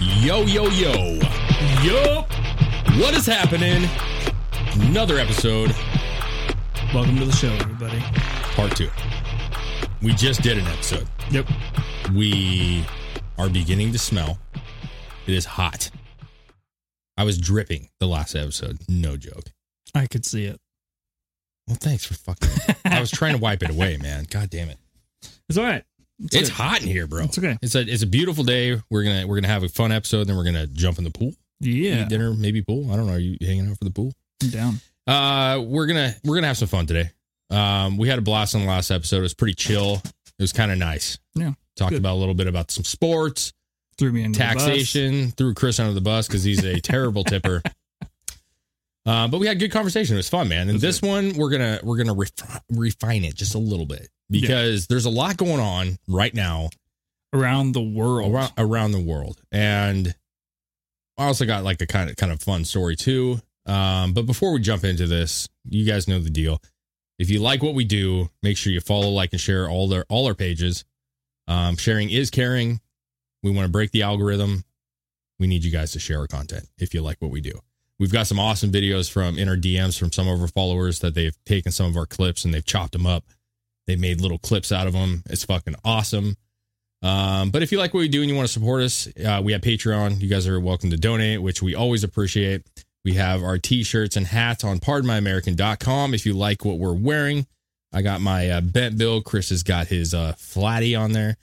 Yo, yo, yo. Yo. What is happening? Another episode, Welcome to the show, everybody. part two. We just did an episode. Yep. We are beginning to smell. It is hot. I was dripping the last episode. No joke. I could see it. Well, thanks for fucking. I was trying to wipe it away, man. God damn it. It's all right. It's, good. hot in here, bro. It's okay. It's a it's a beautiful day. We're gonna we're gonna have a fun episode. Then we're gonna jump in the pool. Yeah. Eat dinner, maybe pool. I don't know. Are you hanging out for the pool? I'm down. Uh, we're gonna we're gonna have some fun today. Um, we had a blast on the last episode. It was pretty chill. It was kind of nice. Yeah. Talked good. about a little bit about some sports, Threw me into taxation. Threw Chris under the bus because he's a terrible tipper. Uh, but we had good conversation. It was fun, man. And this one, we're gonna we're gonna ref- refine it just a little bit because there's a lot going on right now around the world. around around the world. And I also got like a kind of kind of fun story too. Um, but before we jump into this, you guys know the deal. If you like what we do, make sure you follow, like, and share all their all our pages. Um, sharing is caring. We want to break the algorithm. We need you guys to share our content if you like what we do. We've got some awesome videos from in our DMs from some of our followers that they've taken some of our clips and they've chopped them up. They've made little clips out of them. It's fucking awesome. Um, but if you like what we do and you want to support us, uh, we have Patreon. You guys are welcome to donate, which we always appreciate. We have our t-shirts and hats on pardonmyamerican.com. If you like what we're wearing, I got my uh, bent bill. Chris has got his uh, flatty on there.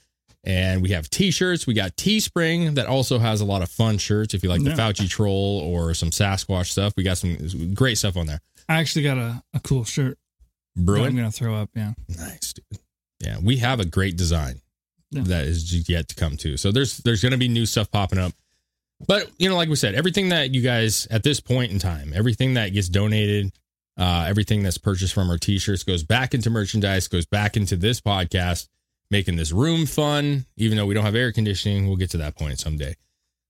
And we have t-shirts. We got Teespring that also has a lot of fun shirts. If you like the Yeah. Fauci troll or some Sasquatch stuff, we got some great stuff on there. I actually got a, a cool shirt. That I'm gonna throw up. Yeah. nice, dude. Yeah, we have a great design Yeah. that is yet to come too. So there's there's going to be new stuff popping up. But you know, like we said, everything that you guys at this point in time, everything that gets donated, uh, everything that's purchased from our t-shirts goes back into merchandise, goes back into this podcast, making this room fun. Even though we don't have air conditioning, we'll get to that point someday.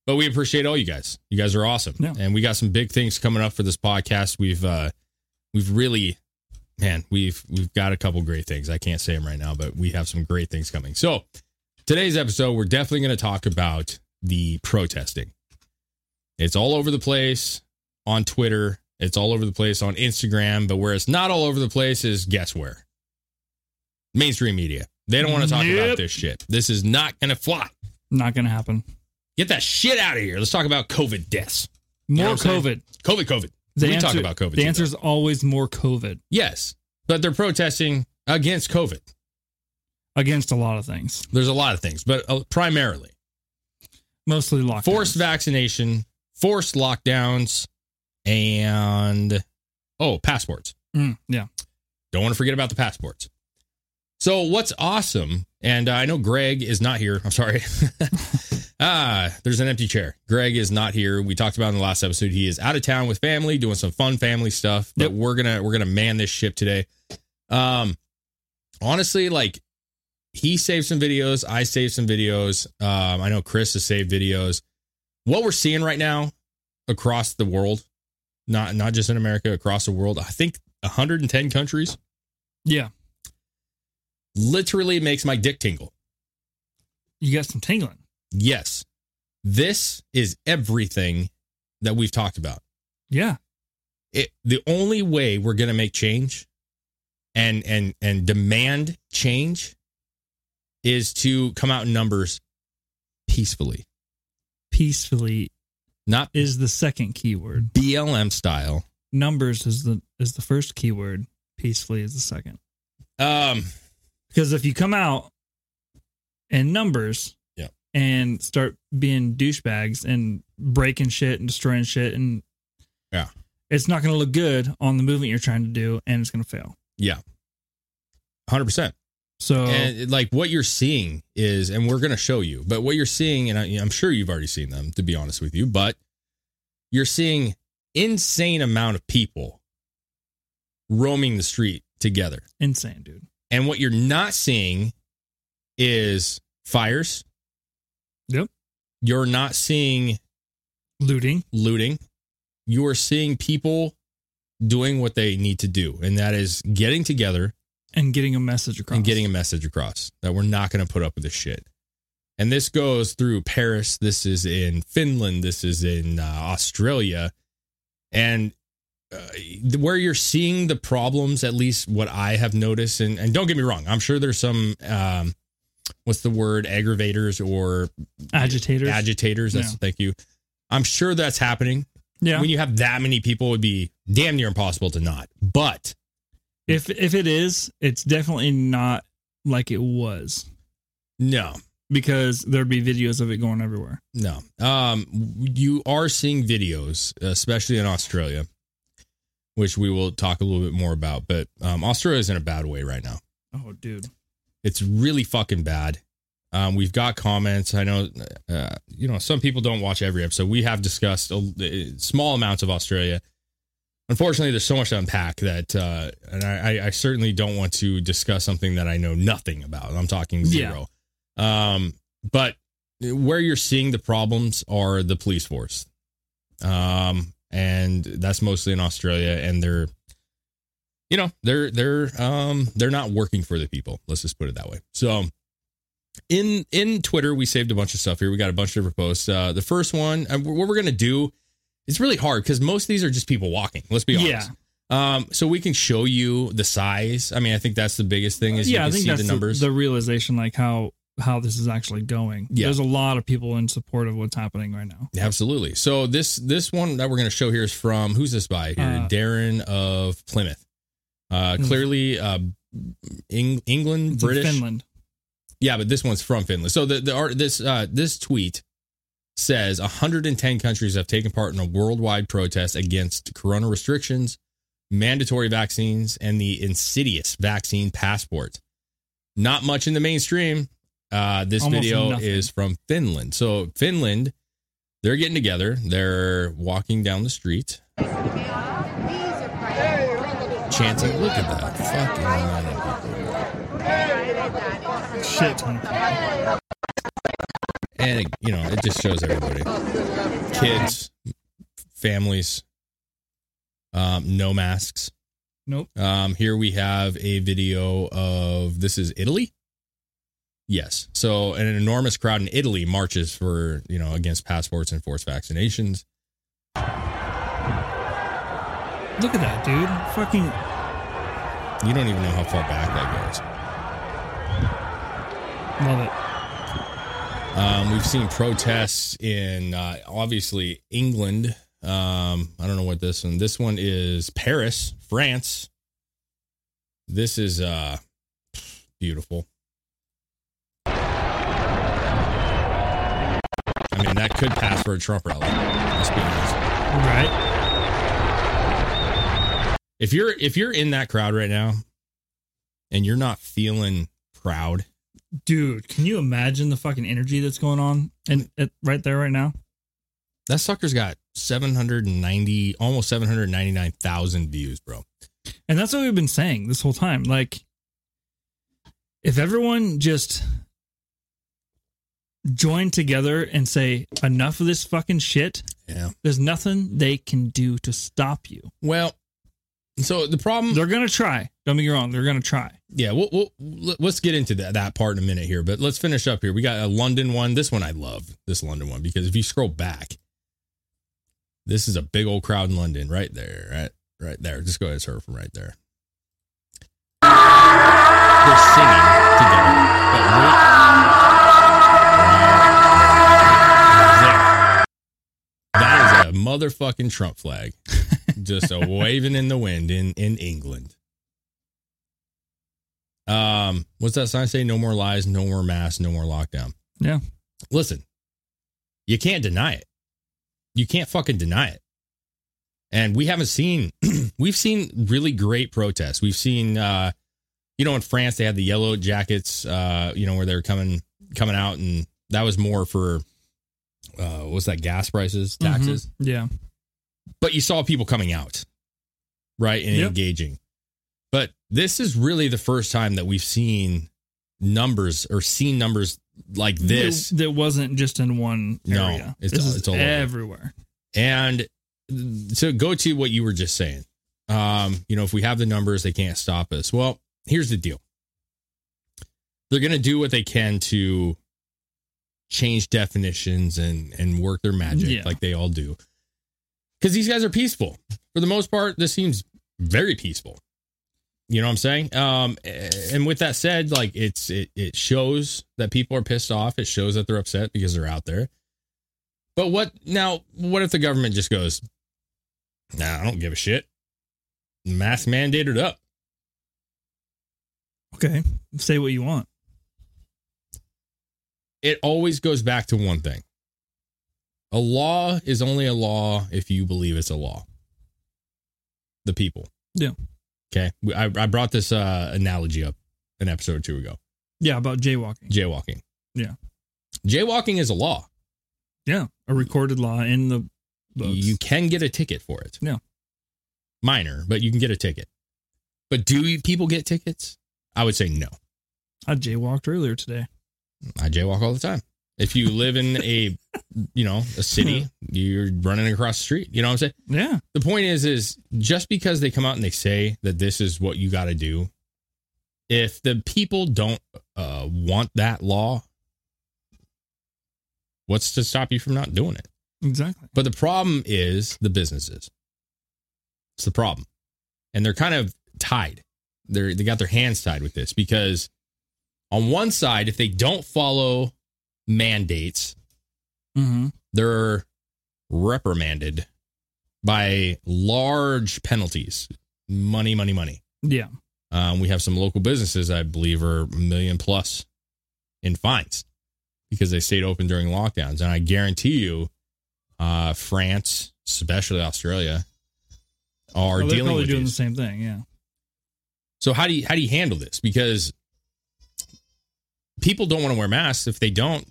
But we appreciate all you guys. You guys are awesome, Yeah. and we got some big things coming up for this podcast. We've uh, we've really, man, we've we've got a couple great things. I can't say them right now, but we have some great things coming. So today's episode, we're definitely going to talk about the protesting. It's all over the place on Twitter. It's all over the place on Instagram. But where it's not all over the place is guess where? Mainstream media. They don't want to talk Yep. about this shit. This is not going to fly. Not gonna happen. Get that shit out of here. Let's talk about COVID deaths. You know More I'm saying? COVID. COVID, COVID. The we answer, talk about COVID. The answer is always more COVID yes, but they're protesting against COVID. against a lot of things. There's a lot of things, but uh, primarily Mostly lockdowns. forced vaccination, forced lockdowns, and oh, passports. Mm, yeah. Don't want to forget about the passports. So what's awesome, and I know Greg is not here. I'm sorry. ah, there's an empty chair. Greg is not here. We talked about in the last episode. He is out of town with family, doing some fun family stuff. But Yep. we're gonna we're gonna man this ship today. Um, honestly, like he saved some videos. I saved some videos. Um, I know Chris has saved videos. what we're seeing right now across the world, not not just in America, across the world, I think 110 countries Yeah. literally makes my dick tingle. You got some tingling. Yes. This is everything that we've talked about. Yeah. It, the only way we're going to make change and and and demand change is to come out in numbers peacefully, Peacefully not is the second keyword. BLM style. Numbers is the is the first keyword. Peacefully is the second. Um, Because if you come out in numbers. And start being douchebags and breaking shit and destroying shit and Yeah. it's not going to look good on the movement you're trying to do and it's going to fail. yeah, hundred percent. So And like what you're seeing is, and we're going to show you, but what you're seeing, and I, I'm sure you've already seen them, to be honest with you, but you're seeing insane amount of people roaming the street together. insane, dude. And what you're not seeing is fires. Yep. You're not seeing Looting. looting. You are seeing people doing what they need to do, and that is getting together and getting a message across. and getting a message across that we're not going to put up with this shit. And this goes through Paris. This is in Finland. This is in uh, Australia. And uh, where you're seeing the problems, at least what I have noticed, and, and don't get me wrong, I'm sure there's some, um, what's the word, aggravators or agitators. agitators. That's Yeah. thank you. I'm sure that's happening. yeah. When you have that many people, it would be damn near impossible to not. But if if it is, it's definitely not like it was no, because there'd be videos of it going everywhere. No. Um, you are seeing videos, especially in Australia, which we will talk a little bit more about. But um, Australia is in a bad way right now. Oh, dude. It's really fucking bad. Um, we've got comments. I know, uh, you know, some people don't watch every episode. We have discussed a, uh, small amounts of Australia. Unfortunately, there's so much to unpack that, uh, and I, I certainly don't want to discuss something that I know nothing about. I'm talking zero. Um, but where you're seeing the problems are the police force, um, and that's mostly in Australia, and they're, you know, they're they're um they're not working for the people. Let's just put it that way. So in in Twitter, we saved a bunch of stuff here. We got a bunch of different posts. Uh, the first one, uh, what we're gonna do, it's really hard because most of these are just people walking. Let's be honest. yeah. Um, so we can show you the size. I mean, I think that's the biggest thing is yeah, you I can think see that's the the, numbers. the realization, like how how this is actually going. Yeah. There's a lot of people in support of what's happening right now. Absolutely. So this this one that we're going to show here is from who's this by here? Uh, Darren of Plymouth. Uh, Mm. clearly, uh, Eng- England, It's British. Finland. Yeah, but this one's from Finland. So the the art this uh this tweet says 110 countries have taken part in a worldwide protest against corona restrictions, mandatory vaccines, and the insidious vaccine passport. Not much in the mainstream. Uh, this Almost video nothing. is from Finland. So Finland, they're getting together. They're walking down the street, chanting. Look at that fucking amount of people. Shit ton. and it, you know it just shows everybody kids families um no masks Nope. um here we have a video of this is italy yes so an enormous crowd in italy marches for you know against passports and forced vaccinations Look at that, dude. Fucking you don't even know how far back that goes love it. Um, we've seen protests in uh, obviously England. Um, I don't know what this one. This one is Paris, France. This is uh, beautiful. I mean, that could pass for a Trump rally. Let's be honest. Right. If you're if you're in that crowd right now, and you're not feeling proud, Dude, can you imagine the fucking energy that's going on and right there right now? that sucker's got 790, almost 799,000 views, bro. And that's what we've been saying this whole time. Like, if everyone just join together and say enough of this fucking shit, Yeah. there's nothing they can do to stop you. Well, so the problem They're gonna try. Don't get me wrong. They're gonna try. Yeah, we'll, we'll let- let's get into that that part in a minute here, but let's finish up here. We got a London one. This one I love. This London one because if you scroll back, this is a big old crowd in London right there, right right there. Just go ahead and surf from right there. They're singing together. But. Right there. That is a motherfucking Trump flag. Just a waving in the wind in, in England. Um, what's that sign say? No more lies, no more masks, no more lockdown. Yeah. Listen, you can't deny it. You can't fucking deny it. And we haven't seen we've seen really great protests. We've seen uh you know in France they had the yellow jackets uh you know where they're coming coming out and that was more for uh what's that gas prices, taxes. Mhm. Yeah. But you saw people coming out, right? And Yep. engaging. But this is really the first time that we've seen numbers or seen numbers like this. That, wasn't just in one No, area. it's this all- is it's all over. everywhere. And to go to what you were just saying, um, you know, if we have the numbers, they can't stop us. Well, here's the deal. They're going to do what they can to change definitions and and work their magic Yeah. like they all do. Cuz these guys are peaceful. For the most part, this seems very peaceful. You know what I'm saying? Um and with that said, like it's it it shows that people are pissed off. It shows that they're upset because they're out there. But what now? What if the government just goes, "Nah, I don't give a shit." Mask mandated up. Okay. Say what you want. It always goes back to one thing: a law is only a law if you believe it's a law. The people. Yeah. Okay. I, I brought this uh, analogy up an episode or two ago. Yeah, about jaywalking. Jaywalking. Yeah. Jaywalking is a law. Yeah. A recorded law in the books. You can get a ticket for it. Yeah. Minor, but you can get a ticket. But do people get tickets? I would say no. I jaywalked earlier today. I jaywalk all the time. If you live in a, you know, a city, you're running across the street. You know what I'm saying? Yeah. The point is, is just because they come out and they say that this is what you got to do, if the people don't uh, want that law, what's to stop you from not doing it? Exactly. But the problem is the businesses. It's the problem, and they're kind of tied. They're they got their hands tied with this because on one side, if they don't follow mandates, Mm-hmm. they're reprimanded by large penalties, money, money, money. Yeah. Um, we have some local businesses, I believe, are a million plus in fines because they stayed open during lockdowns. And I guarantee you, uh, France, especially Australia, are they're dealing with doing these. the same thing. Yeah. So how do you how do you handle this? Because people don't want to wear masks. If they don't,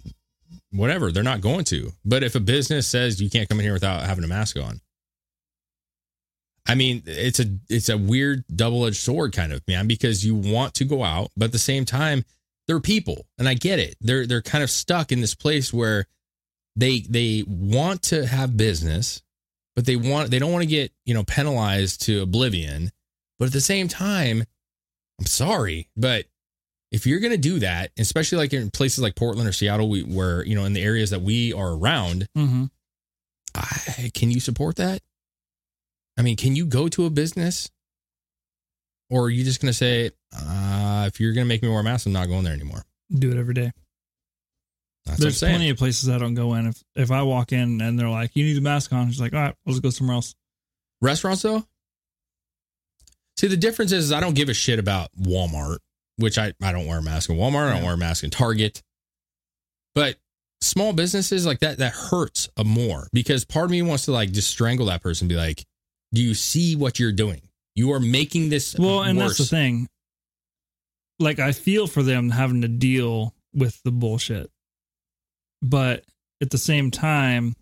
whatever, they're not going to. But if a business says you can't come in here without having a mask on, I mean, it's a it's a weird double edged sword kind of man because you want to go out, but at the same time, they're people, and I get it. They're they're kind of stuck in this place where they they want to have business, but they want they don't want to get you know penalized to oblivion. But at the same time, I'm sorry, but if you're going to do that, especially like in places like Portland or Seattle, we, where you know in the areas that we are around, Mm-hmm. I, can you support that? I mean, can you go to a business, or are you just going to say, uh, if you're going to make me wear a mask, I'm not going there anymore? Do it every day. That's There's plenty of places I don't go in. If if I walk in and they're like, "You need a mask on," it's like, "All right, let's go somewhere else." Restaurants though? See, the difference is I don't give a shit about Walmart, which I, I don't wear a mask in Walmart. I don't wear a mask in Target. But small businesses like that, that hurts a more because part of me wants to like just strangle that person be like, do you see what you're doing? You are making this Well, and that's the thing. Like, I feel for them having to deal with the bullshit, but at the same time,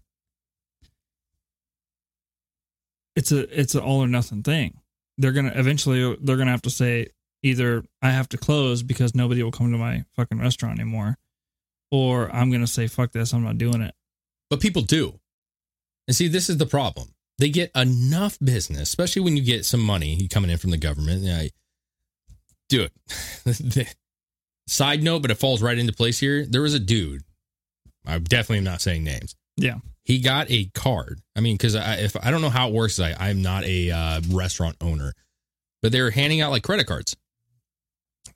it's a it's an all or nothing thing. They're gonna eventually they're gonna have to say either I have to close because nobody will come to my fucking restaurant anymore, or I'm going to say, fuck this, I'm not doing it. But people do. And see, this is the problem. They get enough business, especially when you get some money coming in from the government. Yeah, do it. Side note, but it falls right into place here. There was a dude. I definitely am not saying names. Yeah. He got a card. I mean, because I, if I don't know how it works, I, I'm not a uh, restaurant owner, but they're handing out like credit cards,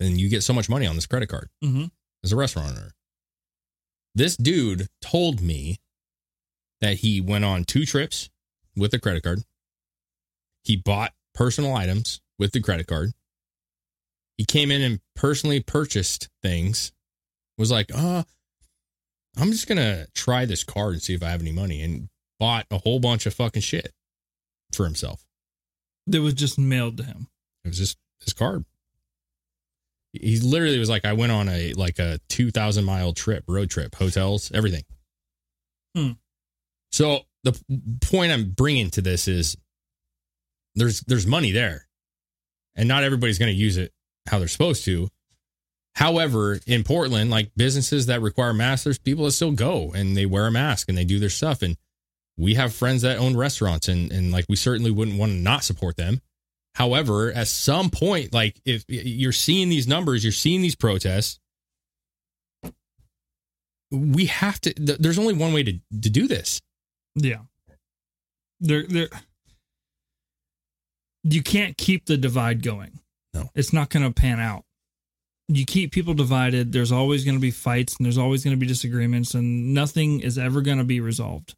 and you get so much money on this credit card Mm-hmm. as a restaurant owner. This dude told me that he went on two trips with a credit card. He bought personal items with the credit card. He came in and personally purchased things. Was like, uh, I'm just gonna try this card and see if I have any money, and bought a whole bunch of fucking shit for himself. That was just mailed to him. It was just his card. He literally was like, I went on a like a two thousand mile trip, road trip, hotels, everything. Hmm. So the point I'm bringing to this is there's there's money there, and not everybody's going to use it how they're supposed to. However, in Portland, like businesses that require masks, there's people that still go and they wear a mask and they do their stuff. And we have friends that own restaurants, and and like we certainly wouldn't want to not support them. However, at some point, like if you're seeing these numbers, you're seeing these protests, we have to. th- There's only one way to to do this. Yeah. There there you can't keep the divide going. No. It's not going to pan out. You keep people divided, there's always going to be fights and there's always going to be disagreements and nothing is ever going to be resolved.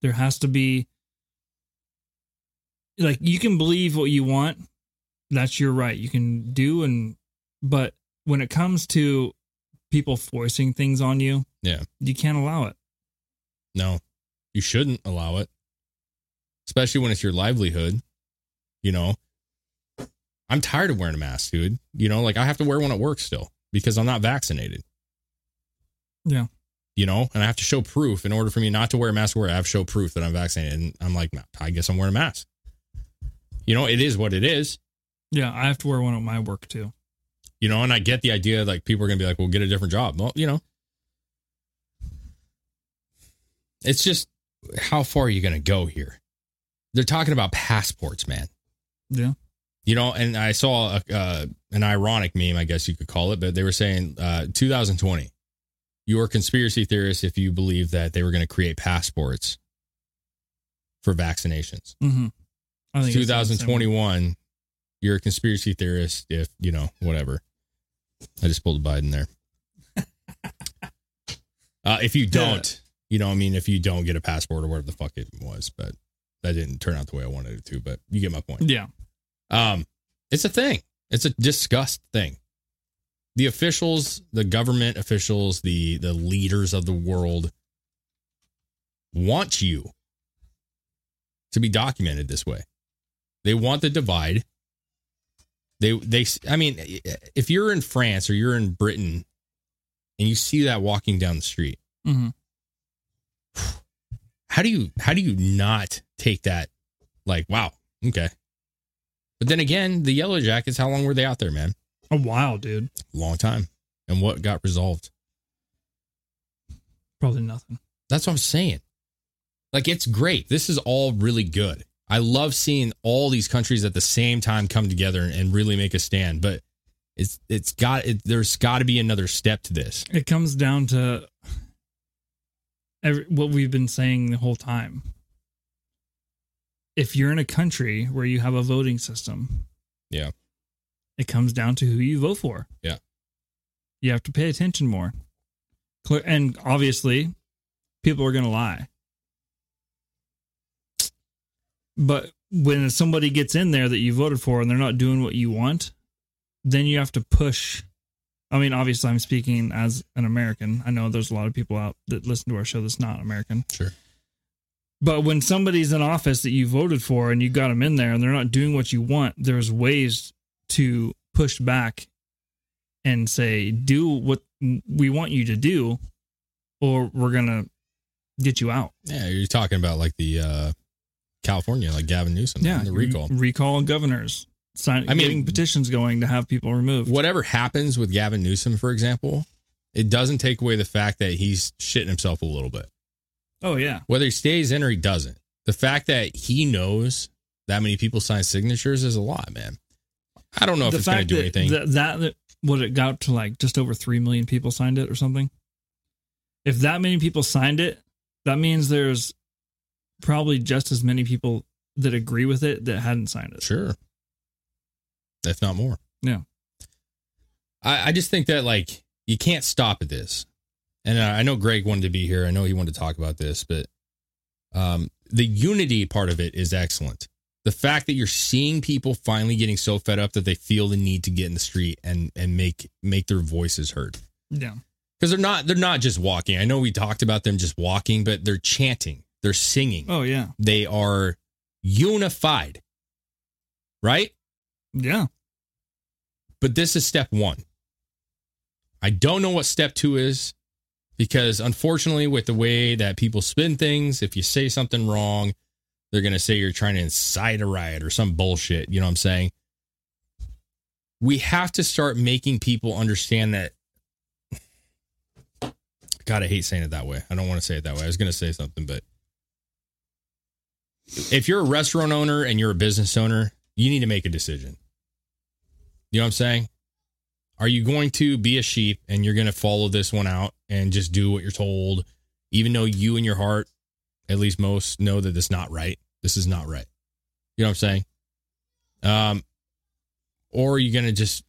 There has to be like you can believe what you want. That's your right. You can do and but when it comes to people forcing things on you, Yeah. you can't allow it. No, you shouldn't allow it, especially when it's your livelihood. You know, I'm tired of wearing a mask, dude. You know, like I have to wear one at work still because I'm not vaccinated. Yeah. You know, and I have to show proof in order for me not to wear a mask. Where I have to show proof that I'm vaccinated, and I'm like, I guess I'm wearing a mask. You know, it is what it is. Yeah, I have to wear one at my work too. You know, and I get the idea like people are gonna be like, "Well, get a different job." Well, you know, it's just how far are you gonna go here? They're talking about passports, man. Yeah. You know, and I saw a, uh, an ironic meme, I guess you could call it, but they were saying uh, 2020, you're a conspiracy theorist if you believe that they were going to create passports for vaccinations. Mm-hmm. I think it's the 2021, you're a conspiracy theorist if, you know, whatever. I just pulled a Biden there. uh, if you don't, you know, I mean, if you don't get a passport or whatever the fuck it was, but that didn't turn out the way I wanted it to, but you get my point. Yeah. Um, it's a thing. It's a discussed thing. The officials, the government officials, the the leaders of the world want you to be documented this way. They want the divide. They they I mean, if you're in France or you're in Britain and you see that walking down the street, Mm-hmm. how do you how do you not take that like wow okay but then again the yellow jackets how long were they out there man A while, dude. long time and what got resolved Probably nothing. that's what i'm saying like it's great this is all really good i love seeing all these countries at the same time come together and really make a stand but it's it's got it, there's got to be another step to this It comes down to every, what we've been saying the whole time. If you're in a country where you have a voting system, yeah it comes down to who you vote for. Yeah. You have to pay attention more. And obviously, people are going to lie. But when somebody gets in there that you voted for and they're not doing what you want, then you have to push. I mean, obviously, I'm speaking as an American. I know there's a lot of people out that listen to our show that's not American. sure But when somebody's in office that you voted for and you got them in there and they're not doing what you want, there's ways to push back and say, do what we want you to do, or we're going to get you out. yeah you're talking about like the uh california like gavin newsom Yeah, the recall recall governors. Sign, I mean- getting petitions going to have people removed. whatever happens with Gavin Newsom, for example, It doesn't take away the fact that he's shitting himself a little bit. Oh yeah. Whether he stays in or he doesn't. The fact that he knows that many people sign signatures is a lot, man. I don't know if the it's going to do anything. That, that that what it got to like just over three million people signed it or something. If that many people signed it, that means there's probably just as many people that agree with it that hadn't signed it. Sure. If not more. Yeah. I, I just think that like you can't stop at this. And I I know Greg wanted to be here. I know he wanted to talk about this, but um, the unity part of it is excellent. The fact that you're seeing people finally getting so fed up that they feel the need to get in the street and and make make their voices heard. Yeah. Because they're not they're not just walking. I know we talked about them just walking, but they're chanting, they're singing. Oh yeah. They are unified. Right? Yeah. But this is step one. I don't know what step two is because, unfortunately, with the way that people spin things, if you say something wrong, they're going to say you're trying to incite a riot or some bullshit. You know what I'm saying? We have to start making people understand that. God, I hate saying it that way. I don't want to say it that way. I was going to say something, but if you're a restaurant owner and you're a business owner, you need to make a decision. You know what I'm saying? Are you going to be a sheep and you're going to follow this one out and just do what you're told, even though you in your heart, at least most, know that it's not right? This is not right. You know what I'm saying? Um, or are you going to just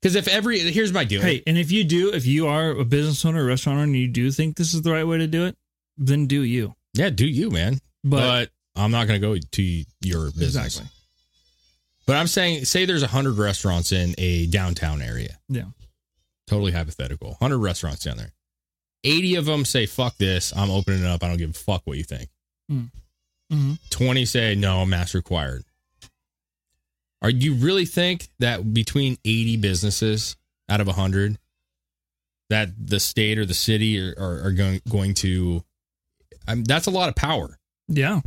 because if every here's my deal. Hey, and if you do, if you are a business owner, a restaurant owner, and you do think this is the right way to do it, then do you. yeah, do you, man? But- But, I'm not going to go to your business. Exactly. But I'm saying, say there's 100 restaurants in a downtown area. Yeah. Totally hypothetical. 100 restaurants down there. 80 of them say, fuck this. I'm opening it up. I don't give a fuck what you think. Mm-hmm. 20 say, no, mass required. Are you really think that between 80 businesses out of 100 that the state or the city are, are, are going, going to, I mean, that's a lot of power. Yeah.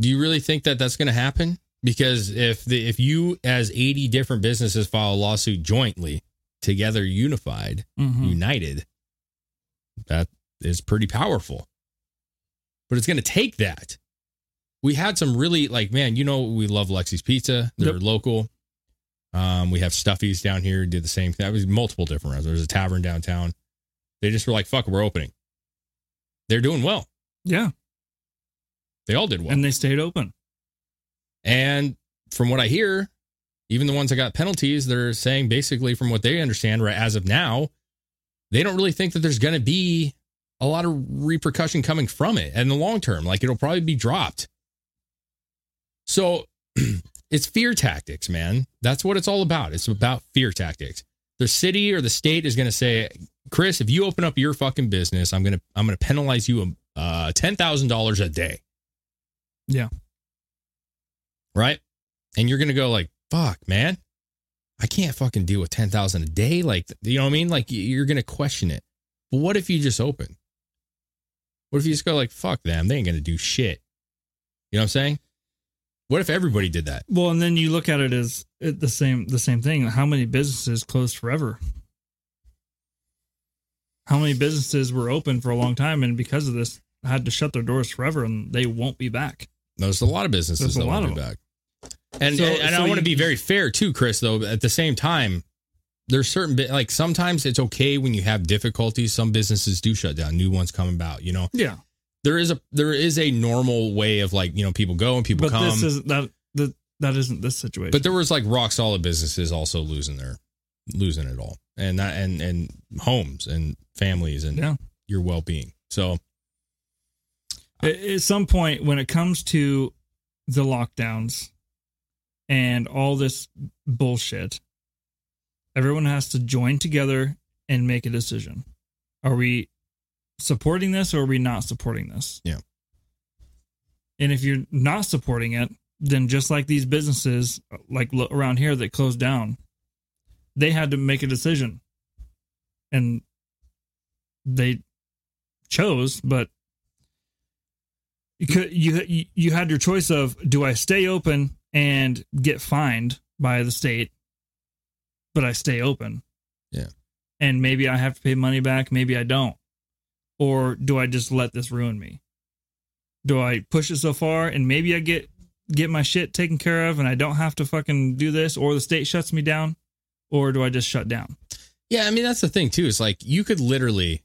Do you really think that that's going to happen? Because if the if you as 80 different businesses file a lawsuit jointly, together unified, Mhm. united, that is pretty powerful. But it's going to take that. We had some really like man, you know we love Lexi's Pizza. They're Yep. local. Um, we have Stuffies down here. Did the same thing. That was multiple different restaurants. There's a tavern downtown. They just were like, "Fuck, we're opening." They're doing well. Yeah. They all did well. And they stayed open. And from what I hear, even the ones that got penalties, they're saying basically, from what they understand, right as of now, they don't really think that there's going to be a lot of repercussion coming from it in the long term. Like it'll probably be dropped. So it's fear tactics, man. That's what it's all about. It's about fear tactics. The city or the state is going to say, Chris, if you open up your fucking business, I'm gonna I'm gonna penalize you uh, ten thousand dollars a day Yeah. right? And you're gonna go like, "Fuck, man, I can't fucking deal with ten thousand a day." Like, you know what I mean? Like, you're gonna question it. But what if you just open? What if you just go like, "Fuck them, they ain't gonna do shit." You know what I'm saying? What if everybody did that? Well, and then you look at it as it- the same the same thing. How many businesses closed forever? How many businesses were open for a long time and because of this had to shut their doors forever and they won't be back? There's a lot of businesses There's that will of be back. And So- and so I want to be very fair too, Chris. Though at the same time, there's certain bit like sometimes it's okay when you have difficulties. Some businesses do shut down. New ones come about. You know, Yeah. there is a there is a normal way of like you know people go and people But come. this is that that that isn't this situation. But there was like rock solid businesses also losing their losing it all, and that and and homes and families and Yeah. your well being. So at, some point when it comes to the lockdowns and all this bullshit everyone has to join together and make a decision. Are we supporting this or are we not supporting this? Yeah. and if you're not supporting it then just like these businesses like around here that closed down they had to make a decision. And they chose but you could you you- had your choice of do I stay open and get fined by the state, but I stay open. Yeah. and maybe I have to pay money back, maybe I don't. Or do I just let this ruin me? Do I push it so far and maybe I get get my shit taken care of and I don't have to fucking do this or the state shuts me down? Or do I just shut down? Yeah, I mean that's the thing too. It's like you could literally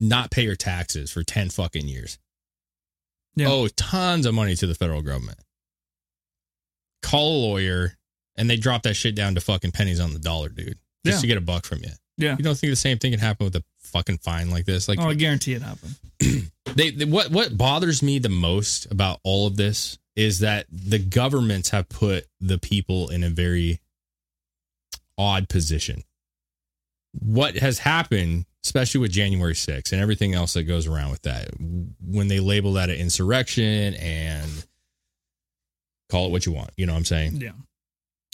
not pay your taxes for ten fucking years. Yeah. Owe tons of money to the federal government. Call a lawyer, and they drop that shit down to fucking pennies on the dollar, dude, just Yeah. to get a buck from you. Yeah. You don't think the same thing can happen with a fucking fine like this? Like oh, I guarantee it happened. they, they what what bothers me the most about all of this is that the governments have put the people in a very odd position. What has happened, especially with January 6th and everything else that goes around with that, when they label that an insurrection and call it what you want, you know what I'm saying? Yeah.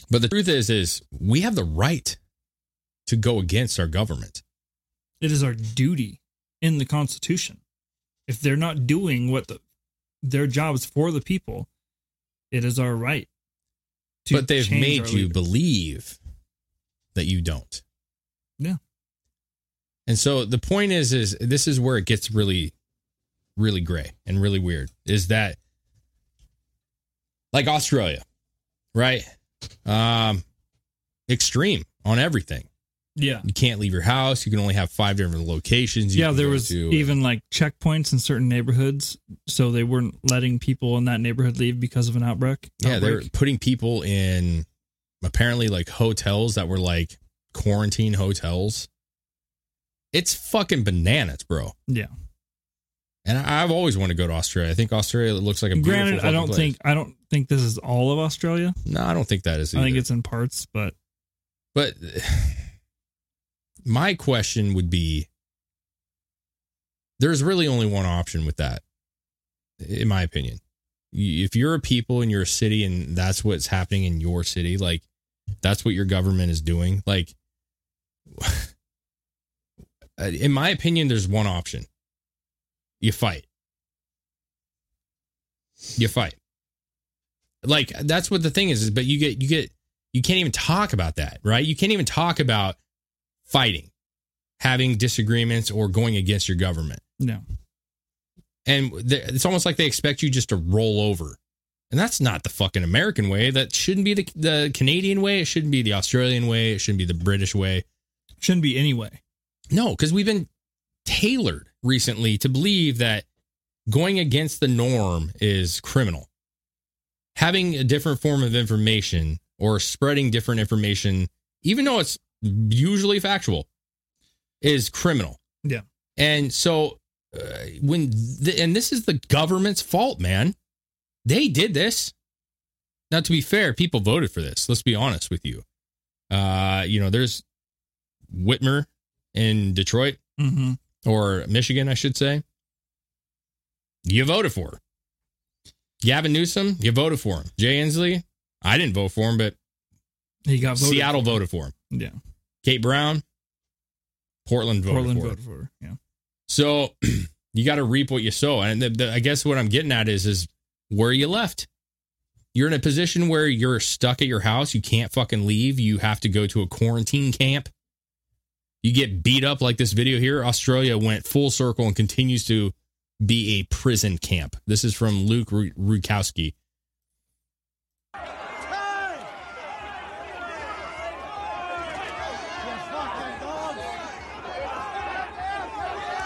But the truth is, is we have the right to go against our government. It is our duty in the Constitution. If they're not doing what the, their job is for the people, it is our right. to But they've made you believe that you don't. Yeah. And so the point is, is this is where it gets really, really gray and really weird. Is that like Australia, right? Um, extreme on everything. Yeah. You can't leave your house. You can only have five different locations. you yeah, there was to. even like checkpoints in certain neighborhoods, so they weren't letting people in that neighborhood leave because of an outbreak. yeah, they're putting people in apparently like hotels that were like quarantine hotels. It's fucking bananas, bro. yeah. And I- I've always wanted to go to Australia. I think Australia looks like a beautiful Granted, I fucking don't place. think I don't think this is all of Australia. No, I don't think that is. I think it's in parts, but But my question would be there's really only one option with that, in my opinion. If you're a people and you're a city and that's what's happening in your city, like that's what your government is doing, like Uh, in my opinion, there's one option. You fight. You fight. Like that's what the thing is, is but you get you get you can't even talk about that, right? You can't even talk about fighting, having disagreements or going against your government. no. And th- it's almost like they expect you just to roll over. And that's not the fucking American way. That shouldn't be the, the Canadian way. It shouldn't be the Australian way. It shouldn't be the British way. Shouldn't be anyway. No, because we've been tailored recently to believe that going against the norm is criminal. Having a different form of information or spreading different information, even though it's usually factual, is criminal. Yeah. And so, uh, when the, and this is the government's fault, man. They did this. Now, to be fair, people voted for this. Let's be honest with you. Uh, you know, there's Whitmer in Detroit Mm-hmm. or Michigan, I should say. You voted for. Gavin Newsom, you voted for him. Jay Inslee, I didn't vote for him, but He got voted Seattle voted for him. Yeah. Kate Brown, Portland voted Portland for him. voted for her. Yeah. So you got to reap what you sow. And the, the, I guess what I'm getting at is, is where you left. You're in a position where you're stuck at your house. You can't fucking leave. You have to go to a quarantine camp. You get beat up like this video here. Australia went full circle and continues to be a prison camp. This is from Luke Ru- Rudkowski.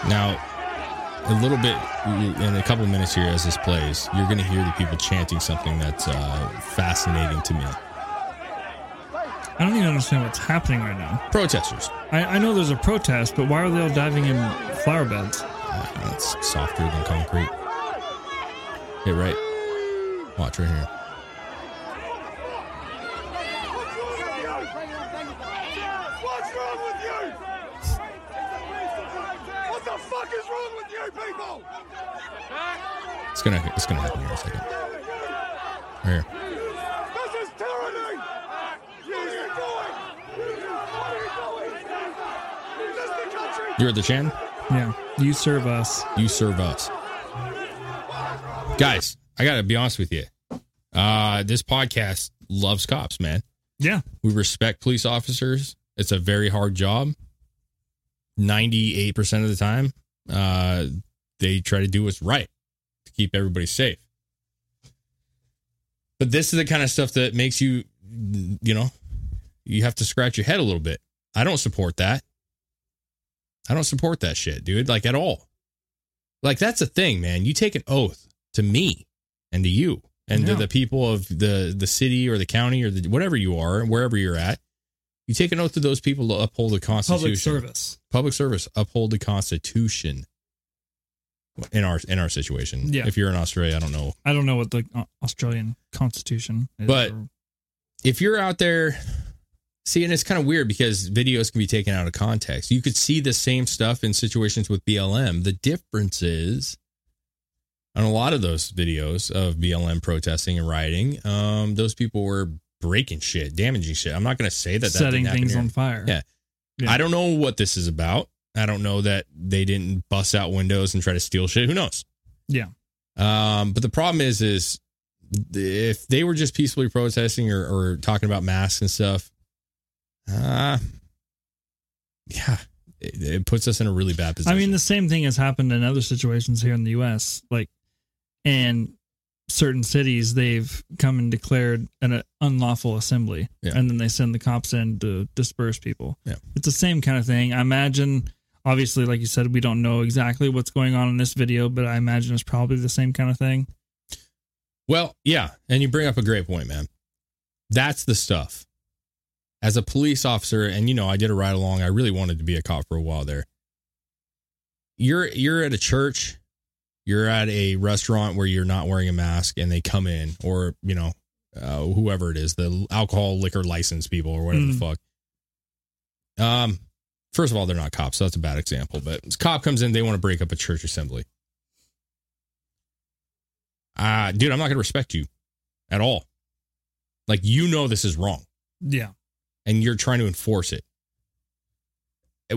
Now, a little bit in a couple minutes here as this plays, you're going to hear the people chanting something that's uh, fascinating to me. I don't even understand what's happening right now. Protesters. I, I know there's a protest, but why are they all diving in flower beds? Uh, it's softer than concrete. Hey, right. Watch right here. What's wrong with you? What the fuck is wrong with you people? It's gonna it's gonna happen here in a second. Right here. This is tyranny! What are you doing? What are you doing? Is this the country? You're at the Chan. Yeah. You serve us. You serve us. Guys, I gotta be honest with you. Uh, this podcast loves cops, man. Yeah. We respect police officers. It's a very hard job. 98% of the time, uh, they try to do what's right to keep everybody safe. But this is the kind of stuff that makes you, you know, you have to scratch your head a little bit. I don't support that. I don't support that shit, dude, like at all. Like that's a thing, man. You take an oath to me and to you and to the people of the the city or the county or the, whatever you are, and wherever you're at. You take an oath to those people to uphold the Constitution. Public service. Public service, uphold the Constitution. In our in our situation, Yeah. If you're in Australia, I don't know I don't know what the uh, Australian Constitution is. But- or- if you're out there see and it's kind of weird because videos can be taken out of context you could see the same stuff in situations with blm the difference is on a lot of those videos of blm protesting and rioting um, those people were breaking shit damaging shit i'm not going to say that that setting didn't things here. on fire. yeah. Yeah. i don't know what this is about i don't know that they didn't bust out windows and try to steal shit who knows Yeah. um, but the problem is, is if they were just peacefully protesting or, or talking about masks and stuff, uh, yeah, it, it puts us in a really bad position. I mean, the same thing has happened in other situations here in the U.S. Like, and certain cities, they've come and declared an uh, unlawful assembly, Yeah. and then they send the cops in to disperse people. Yeah. It's the same kind of thing. I imagine, obviously, like you said, we don't know exactly what's going on in this video, but I imagine it's probably the same kind of thing. Well, yeah, and you bring up a great point, man. That's the stuff. As a police officer, and you know, I did a ride along. I really wanted to be a cop for a while there. You're you're at a church, you're at a restaurant where you're not wearing a mask, and they come in, or you know, uh, whoever it is, the alcohol liquor license people or whatever the Mm. fuck. Um, first of all, they're not cops, so that's a bad example. But cop comes in, they want to break up a church assembly. Uh, dude, I'm not going to respect you at all. Like, you know, this is wrong Yeah. And you're trying to enforce it. Uh,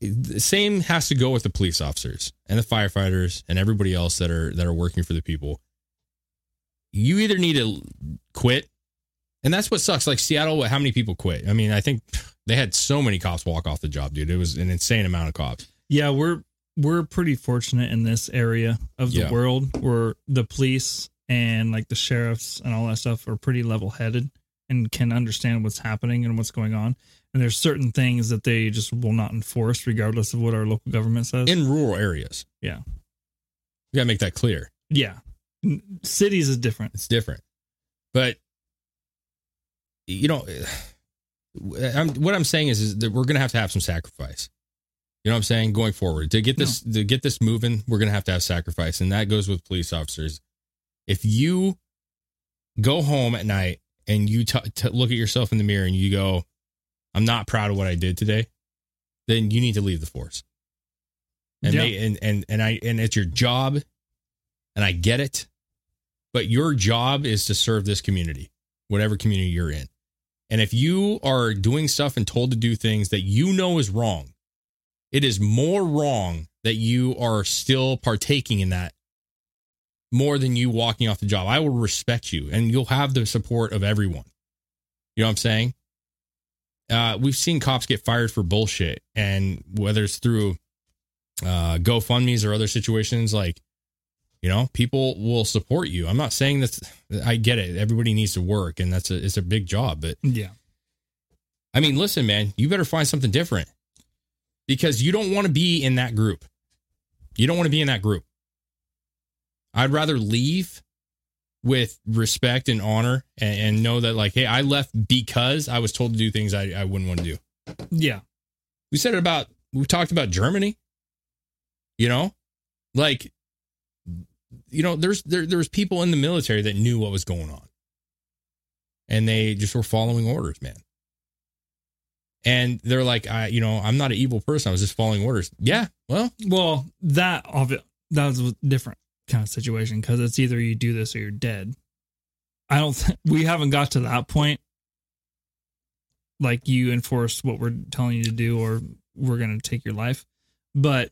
it- The same has to go with the police officers and the firefighters and everybody else that are that are working for the people. You either need to quit, and that's what sucks. Like Seattle, how many people quit? I mean, I think they had so many cops walk off the job, dude. It was an insane amount of cops. Yeah, we're we're pretty fortunate in this area of the Yeah. world where the police and like the sheriffs and all that stuff are pretty level headed and can understand what's happening and what's going on. And there's certain things that they just will not enforce regardless of what our local government says. In rural areas, yeah. you got to make that clear. Yeah. Cities is different. It's different. But you know, I'm, what I'm saying is, is that we're going to have to have some sacrifice. You know what I'm saying? Going forward to get this to get this moving, we're going to have to have sacrifice, and that goes with police officers. If you go home at night and you t- t- look at yourself in the mirror and you go, "I'm not proud of what I did today," then you need to leave the force. And Yeah. make, and and and I and it's your job, and I get it, but your job is to serve this community, whatever community you're in. And if you are doing stuff and told to do things that you know is wrong, it is more wrong that you are still partaking in that more than you walking off the job. I will respect you and you'll have the support of everyone. You know what I'm saying? Uh, we've seen cops get fired for bullshit, and whether it's through uh, GoFundMe's or other situations, like you know, people will support you. I'm not saying that I get it. Everybody needs to work, and that's a it's a big job. But Yeah. I mean, listen, man, you better find something different because you don't want to be in that group. You don't want to be in that group. I'd rather leave with respect and honor and, and know that, like, hey, I left because I was told to do things I, I wouldn't want to do. Yeah. We said it about, we talked about Germany, you know, like, you know, there's, there, there's people in the military that knew what was going on and they just were following orders, man. And they're like, I, you know, I'm not an evil person. I was just following orders. Yeah. Well, Well, that of it that was different kind of situation because it's either you do this or you're dead. I don't. Th- we haven't got to that point. Like you enforce what we're telling you to do, or we're going to take your life. But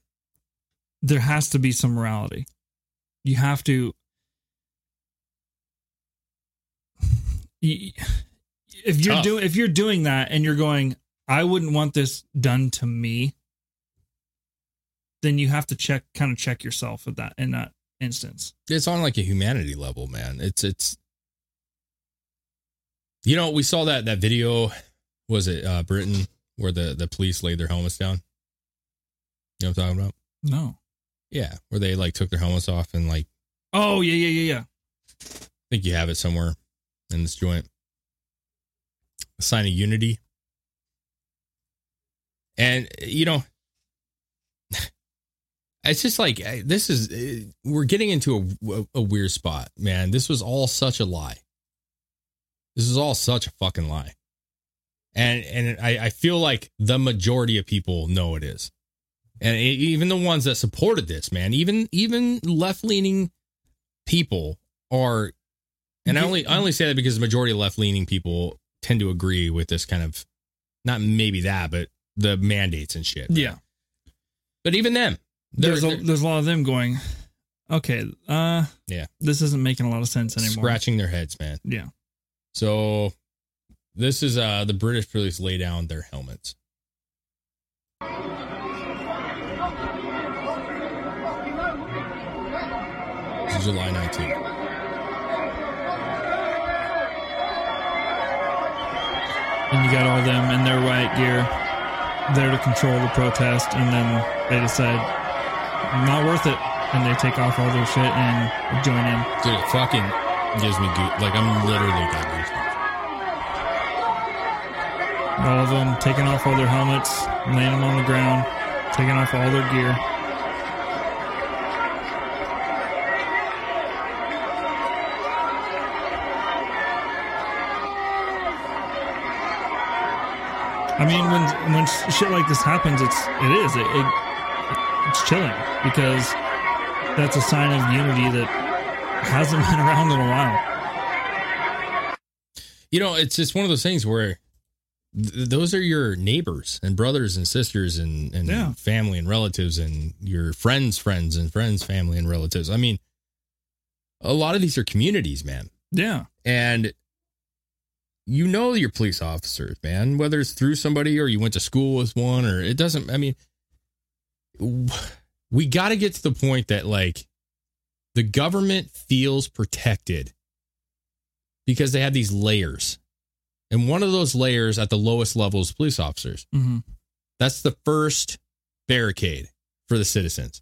there has to be some morality. You have to. you- If you're doing if you're doing that and you're going, I wouldn't want this done to me then you have to check kind of check yourself at that in that instance. It's on like a humanity level, man. It's it's you know, we saw that that video was it uh Britain where the the police laid their helmets down. You know what I'm talking about? No. Yeah, where they like took their helmets off and like Oh yeah, yeah, yeah, yeah. I think you have it somewhere in this joint. A sign of unity. And you know, it's just like eh, this is eh, we're getting into a, a weird spot, man. This was all such a lie. This is all such a fucking lie. And and I, I feel like the majority of people know it is. And even the ones that supported this, man, even even left leaning people are and I only I only say that because the majority of left leaning people tend to agree with this kind of not maybe that, but the mandates and shit. Yeah. But even them, they're, There's a, they're there's a lot of them going, okay, uh, yeah, this isn't making a lot of sense anymore. scratching their heads, man. Yeah. So this is uh the British police lay down their helmets. July 19th. And you got all them in their riot gear there to control the protest, and then they decide not worth it, and they take off all their shit and join in. Dude, it fucking gives me goose. Like I'm literally got goosebumps. All of them taking off all their helmets, laying them on the ground, taking off all their gear. I mean, when when shit like this happens, it's it is it, it it's chilling because that's a sign of unity that hasn't been around in a while. You know, it's just one of those things where th- those are your neighbors and brothers and sisters and, and Yeah. family and relatives and your friends' friends and friends' family and relatives. I mean, a lot of these are communities, man. Yeah, And you know your police officers, man, whether it's through somebody or you went to school with one or it doesn't, I mean, we got to get to the point that like the government feels protected because they have these layers. And one of those layers at the lowest level is police officers. hmm That's the first barricade for the citizens.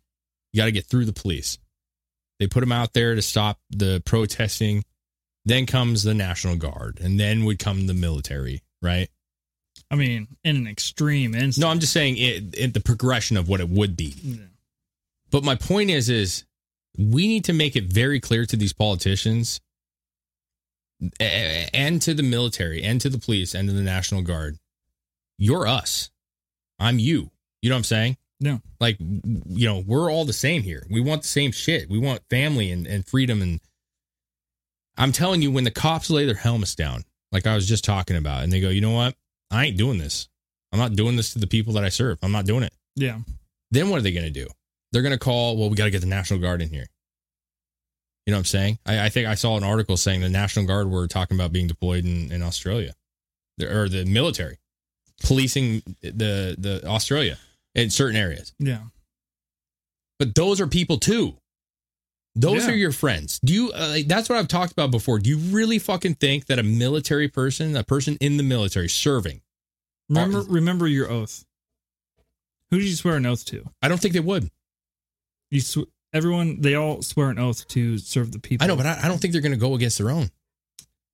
You got to get through the police. They put them out there to stop the protesting. Then comes the National Guard, and then would come the military, right? I mean, in an extreme instance. No, I'm just saying it, it, the progression of what it would be. Yeah. But my point is, is we need to make it very clear to these politicians and to the military and to the police and to the National Guard. You're us. I'm you. You know what I'm saying? Yeah. Like, you know, we're all the same here. We want the same shit. We want family and, and freedom. And I'm telling you, when the cops lay their helmets down, like I was just talking about, and they go, you know what? I ain't doing this. I'm not doing this to the people that I serve. I'm not doing it. Yeah. Then what are they going to do? They're going to call, well, we got to get the National Guard in here. You know what I'm saying? I, I think I saw an article saying the National Guard were talking about being deployed in, in Australia or the military policing the, the Australia in certain areas. Yeah. But those are people too. Those Yeah. are your friends. Do you, uh, that's what I've talked about before. Do you really fucking think that a military person, a person in the military serving, Remember, remember your oath. Who did you swear an oath to? I don't think they would. You sw- everyone, they all swear an oath to serve the people. I know, but I, I don't think they're going to go against their own.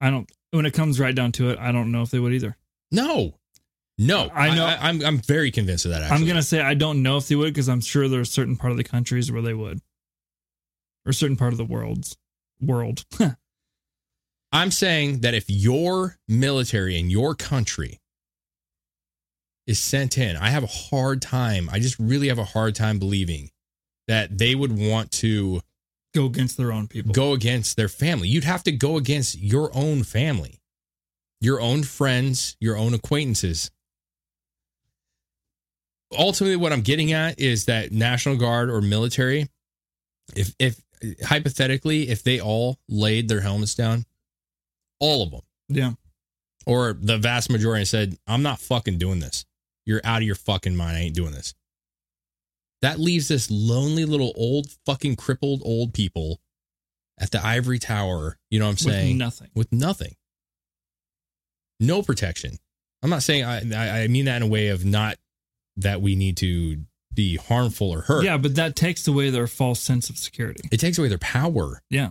I don't. When it comes right down to it, I don't know if they would either. No, no. I know- I, am I'm very convinced of that. Actually, I'm gonna say I don't know if they would because I'm sure there's certain part of the countries where they would, or certain part of the world's world. I'm saying that if your military in your country is sent in, I have a hard time. I just really have a hard time believing that they would want to Go against their own people. go against their family. You'd have to go against your own family, your own friends, your own acquaintances. Ultimately, what I'm getting at is that National Guard or military, if if hypothetically, if they all laid their helmets down, all of them, Yeah. or the vast majority said, I'm not fucking doing this. You're out of your fucking mind. I ain't doing this. That leaves this lonely little old fucking crippled old people at the ivory tower. You know what I'm With saying? nothing. With nothing. No protection. I'm not saying I I mean that in a way of not that we need to be harmful or hurt. Yeah, but that takes away their false sense of security. It takes away their power. Yeah.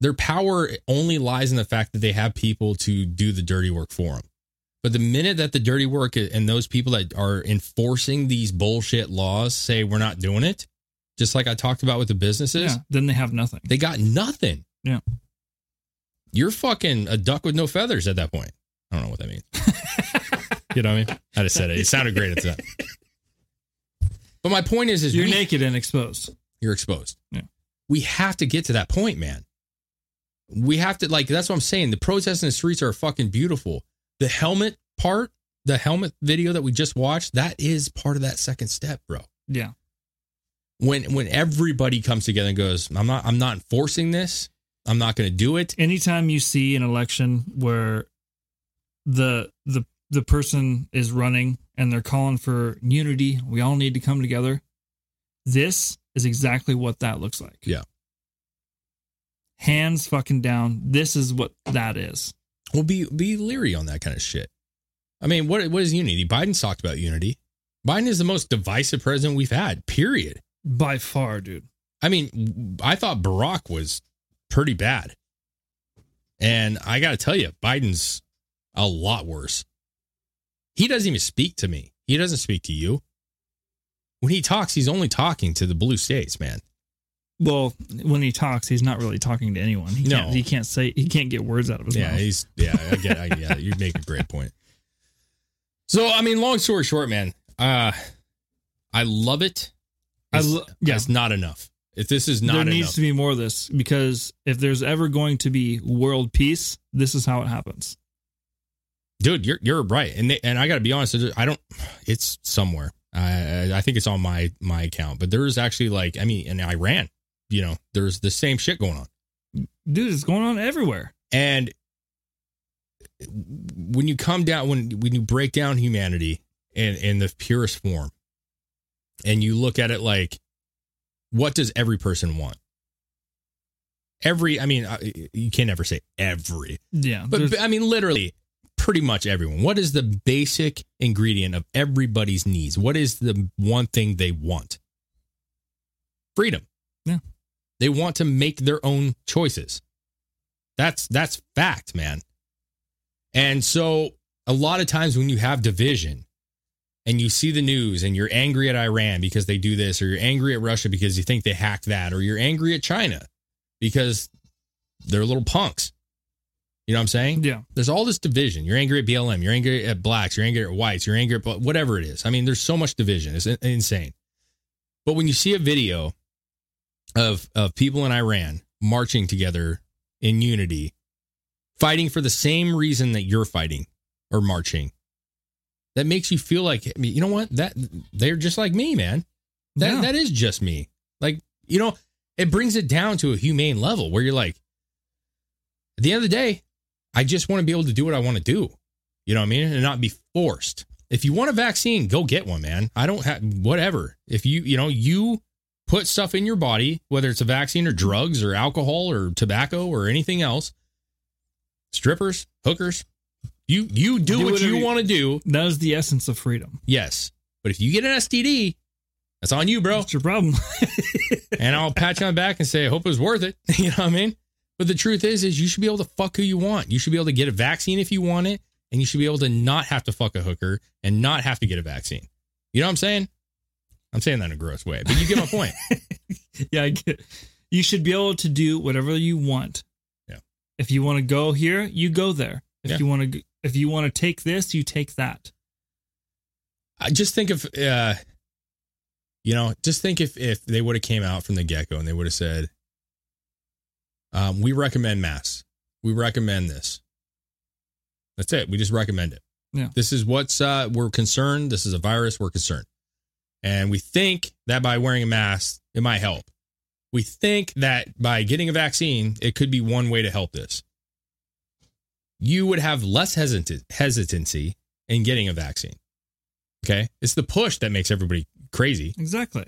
Their power only lies in the fact that they have people to do the dirty work for them. But the minute that the dirty work and those people that are enforcing these bullshit laws say we're not doing it, just like I talked about with the businesses, Yeah. Then they have nothing. they got nothing. Yeah. You're fucking a duck with no feathers at that point. I don't know what that means. you know what I mean? I just said it. It sounded great at the time. But my point is, is You're we- naked and exposed. you're exposed. Yeah. We have to get to that point, man. We have to like that's what I'm saying. The protests in the streets are fucking beautiful. The helmet part, the helmet video that we just watched, that is part of that second step, bro. Yeah. When when everybody comes together and goes, I'm not I'm not enforcing this. I'm not going to do it. Anytime you see an election where the the the person is running and they're calling for unity, we all need to come together. This is exactly what that looks like. Yeah. Hands fucking down. This is what that is. Well, be be leery on that kind of shit. I mean, what what is unity? Biden's talked about unity. Biden is the most divisive president we've had. Period. By far, dude. I mean, I thought Barack was pretty bad. And I got to tell you, Biden's a lot worse. He doesn't even speak to me. He doesn't speak to you. When he talks, he's only talking to the blue states, man. Well, when he talks, he's not really talking to anyone. He No. can't, he can't say he can't get words out of his Yeah, mouth. he's yeah, I get I get it. You make a great point. So, I mean, long story short, man, uh I love it. I It's, lo- yeah. it's not enough. If this is not there enough, needs to be more of this because if there's ever going to be world peace, this is how it happens. Dude you're you're right and they, and i gotta be honest i don't it's somewhere i i think it's on my my account but there's actually like i mean in iran you know there's the same shit going on Dude, it's going on everywhere. and when you come down when when you break down humanity in in the purest form and you look at it like what does every person want every i mean you can't ever say every Yeah. but I mean, literally, pretty much everyone. What is the basic ingredient of everybody's needs? What is the one thing they want? Freedom. Yeah. They want to make their own choices. That's that's fact, man. And so a lot of times when you have division and you see the news and you're angry at Iran because they do this, or you're angry at Russia because you think they hacked that, or you're angry at China because they're little punks. You know what I'm saying? yeah. There's all this division. You're angry at BLM. You're angry at blacks. You're angry at whites. You're angry at whatever it is. I mean, there's so much division. It's insane. But when you see a video of of people in Iran marching together in unity, fighting for the same reason that you're fighting or marching, that makes you feel like I mean, you know what? That they're just like me, man. That Yeah. that is just me. Like you know, it brings it down to a humane level where you're like, at the end of the day, I just want to be able to do what I want to do. You know what I mean? And not be forced. If you want a vaccine, go get one, man. I don't have whatever. If you, you know, you put stuff in your body, whether it's a vaccine or drugs or alcohol or tobacco or anything else, strippers, hookers, you you do, Do what you want to do. That is the essence of freedom. Yes. But if you get an STD, that's on you, bro. That's your problem. and I'll pat you on the back and say, I hope it was worth it. You know what I mean? But the truth is, is you should be able to fuck who you want. You should be able to get a vaccine if you want it, and you should be able to not have to fuck a hooker and not have to get a vaccine. You know what I'm saying? I'm saying that in a gross way, but you get my point. yeah, I get it. You should be able to do whatever you want. Yeah. If you want to go here, you go there. If Yeah. you want to if you want to take this, you take that. I just think of, uh, you know, just think if if they would have came out from the get go and they would have said, um, "We recommend masks. We recommend this." That's it. We just recommend it. Yeah. This is what's uh, we're concerned. This is a virus. We're concerned, and we think that by wearing a mask, it might help. We think that by getting a vaccine, it could be one way to help this. You would have less hesitant hesitancy in getting a vaccine. Okay. It's the push that makes everybody crazy. Exactly.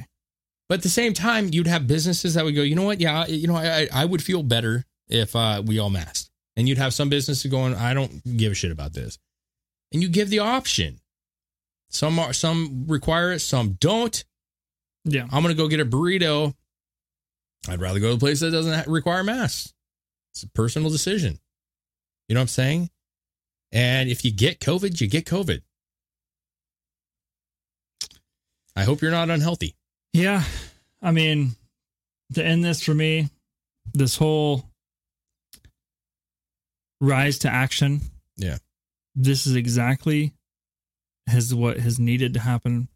But at the same time, you'd have businesses that would go, you know what? Yeah, you know, I, I would feel better if uh, we all masked. And you'd have some businesses going, I don't give a shit about this. And you give the option. Some are, some require it, some don't. Yeah. I'm going to go get a burrito. I'd rather go to a place that doesn't require masks. It's a personal decision. You know what I'm saying? And if you get COVID, you get COVID. I hope you're not unhealthy. Yeah. I mean, to end this for me, this whole rise to action, Yeah. this is exactly has what has needed to happen.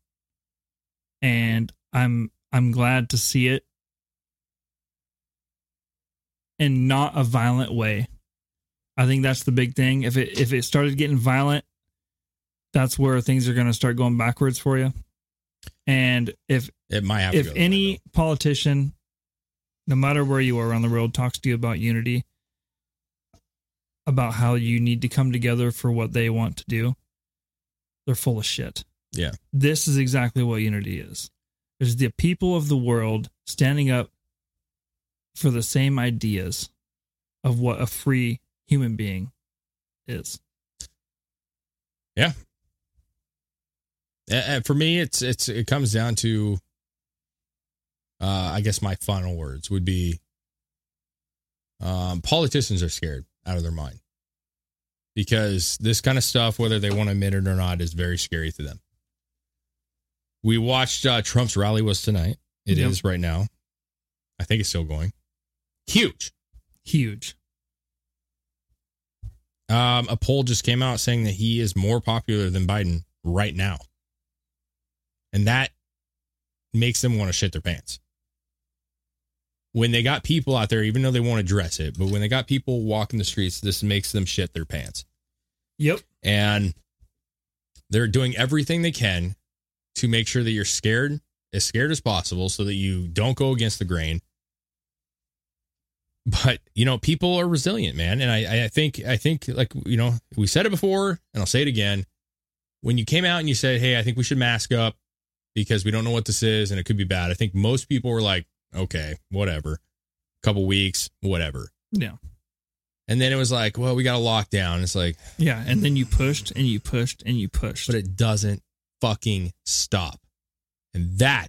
And I'm I'm glad to see it in not a violent way. I think that's the big thing. If it if it started getting violent, that's where things are going to start going backwards for you. And if It might have to if go that way, any politician, no matter where you are around the world, talks to you about unity, about how you need to come together for what they want to do, they're full of shit. Yeah. This is exactly what unity is. There's the people of the world standing up for the same ideas of what a free human being is. Yeah. And for me, it's it's it comes down to uh I guess my final words would be um politicians are scared out of their mind. Because this kind of stuff, whether they want to admit it or not, is very scary to them. We watched uh Trump's rally was tonight. It is Yep. right now. I think it's still going. Huge. Huge. Um, a poll just came out saying that he is more popular than Biden right now. And that makes them want to shit their pants. When they got people out there, even though they won't address it, but when they got people walking the streets, this makes them shit their pants. Yep. And they're doing everything they can to make sure that you're scared, as scared as possible, so that you don't go against the grain. But you know, people are resilient, man, and I, I think, I think, like you know, we said it before, and I'll say it again. When you came out and you said, "Hey, I think we should mask up because we don't know what this is and it could be bad," I think most people were like, "Okay, whatever." A couple weeks, whatever. Yeah. And then it was like, well, we got to lock down. It's like, Yeah. And then you pushed and you pushed and you pushed. but it doesn't fucking stop. And that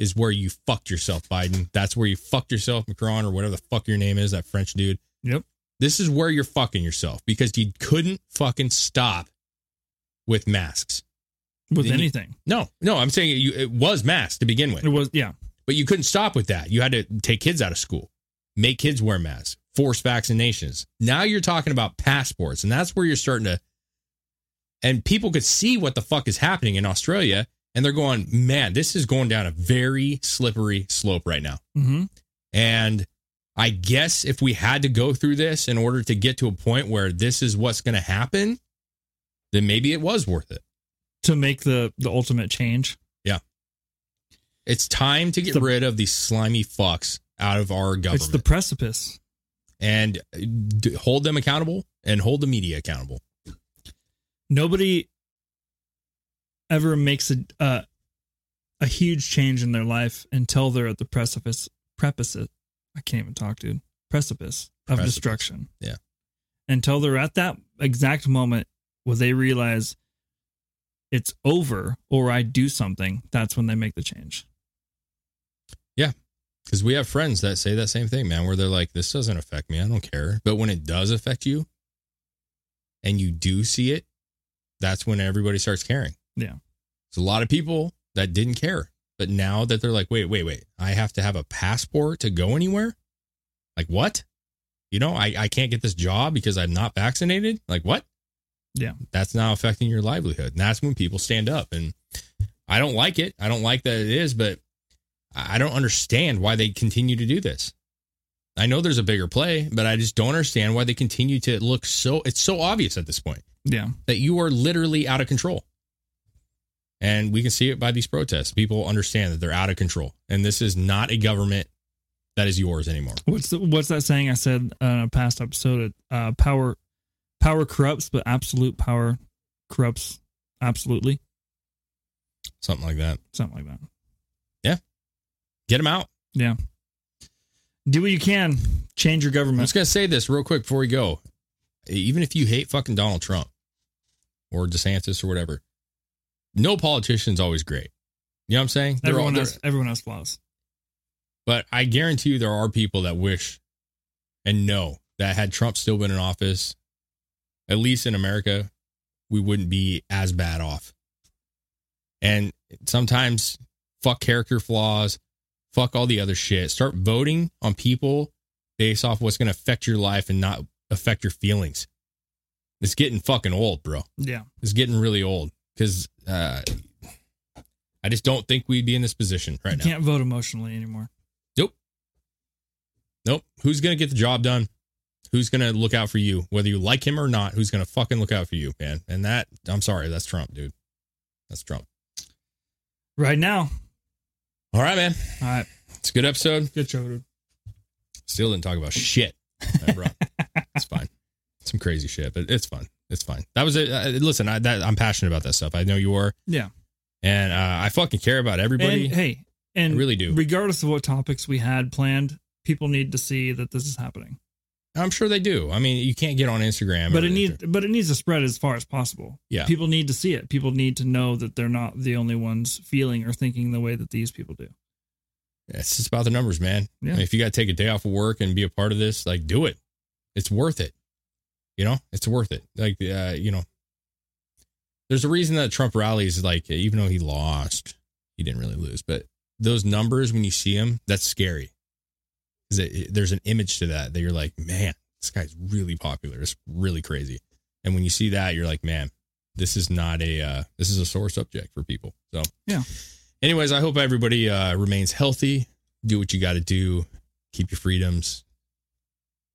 is where you fucked yourself, Biden. That's where you fucked yourself, Macron, or whatever the fuck your name is, that French dude. Yep. This is where you're fucking yourself because you couldn't fucking stop with masks. With you- anything. No, no, I'm saying you, it was masks to begin with, It was, yeah. but you couldn't stop with that. You had to take kids out of school, make kids wear masks, force vaccinations. Now you're talking about passports, and that's where you're starting to. And people could see what the fuck is happening in Australia, and they're going, man, this is going down a very slippery slope right now. Mm-hmm. And I guess if we had to go through this in order to get to a point where this is what's going to happen, then maybe it was worth it. To make the the ultimate change. Yeah. It's time to get the- rid of these slimy fucks out of our government It's the precipice. and d- hold them accountable and hold the media accountable. Nobody ever makes a uh, a huge change in their life until they're at the precipice precipice. I can't even talk, dude. Precipice of Precipice. destruction. Yeah. Until they're at that exact moment where they realize it's over or I do something, that's when they make the change. Yeah. Because we have friends that say that same thing, man, where they're like, this doesn't affect me. I don't care. But when it does affect you and you do see it, that's when everybody starts caring. Yeah. There's a lot of people that didn't care. But now that they're like, wait, wait, wait, I have to have a passport to go anywhere? Like, what? You know, I, I can't get this job because I'm not vaccinated? Like, what? Yeah. That's now affecting your livelihood. And that's when people stand up. And I don't like it. I don't like that it is, but I don't understand why they continue to do this. I know there's a bigger play, but I just don't understand why they continue to look so. It's so obvious at this point Yeah. that you are literally out of control. And we can see it by these protests. People understand that they're out of control. And this is not a government that is yours anymore. What's the, what's that saying I said uh, in a past episode? Uh, power power corrupts, but absolute power corrupts absolutely. Something like that. Something like that. Yeah. Get them out. Yeah. Do what you can. Change your government. I'm just gonna say this real quick before we go. Even if you hate fucking Donald Trump or DeSantis or whatever, no politician's always great. You know what I'm saying? They're all- Everyone has everyone has flaws. But I guarantee you there are people that wish and know that had Trump still been in office, at least in America, we wouldn't be as bad off. And sometimes fuck character flaws, fuck all the other shit. Start voting on people based off what's going to affect your life and not affect your feelings. It's getting fucking old, bro. Yeah. It's getting really old because uh, I just don't think we'd be in this position right you now. can't vote emotionally anymore. Nope. Nope. Who's going to get the job done? Who's going to look out for you? Whether you like him or not, who's going to fucking look out for you, man? And that, I'm sorry, that's Trump, dude. That's Trump. Right now. All right, man. All right. It's a good episode. Good show, dude. Still didn't talk about shit. It's fine. Some crazy shit, but it's fun. It's fine. That was it. Uh, listen, I, that, I'm passionate about that stuff. I know you are. Yeah. And uh, I fucking care about everybody. And hey, and I really do. Regardless of what topics we had planned, people need to see that this is happening. I'm sure they do. I mean, you can't get on Instagram. but it needs but it needs to spread as far as possible. Yeah. People need to see it. People need to know that they're not the only ones feeling or thinking the way that these people do. It's just about the numbers, man. Yeah. I mean, if you got to take a day off of work and be a part of this, like, do it. It's worth it. You know, it's worth it. Like, uh, you know, there's a reason that Trump rallies, like, even though he lost, he didn't really lose, but those numbers, when you see them, that's scary. It- there's an image to that that you're like, man, this guy's really popular. It's really crazy. And when you see that, you're like, man, this is not a, uh, this is a sore subject for people. So, Yeah. anyways, I hope everybody uh, remains healthy. Do what you got to do. Keep your freedoms.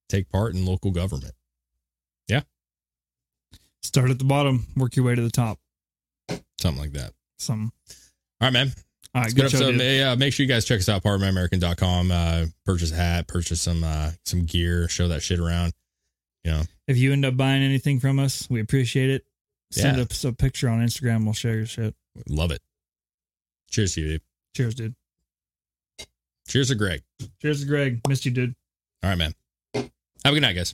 Take part in local government. Yeah, Start at the bottom, work your way to the top. something like that. Some All right, man. All right, good good show, episode. dude. Yeah, make sure you guys check us out, pardonmyamerican.com. Uh, purchase a hat, purchase some uh, some gear, show that shit around. You know, If you end up buying anything from us, we appreciate it. Send Yeah. us a picture on Instagram. We'll share your shit. love it. Cheers to you, dude. Cheers, dude. Cheers to Greg. Cheers to Greg. Missed you, dude. All right, man. Have a good night, guys.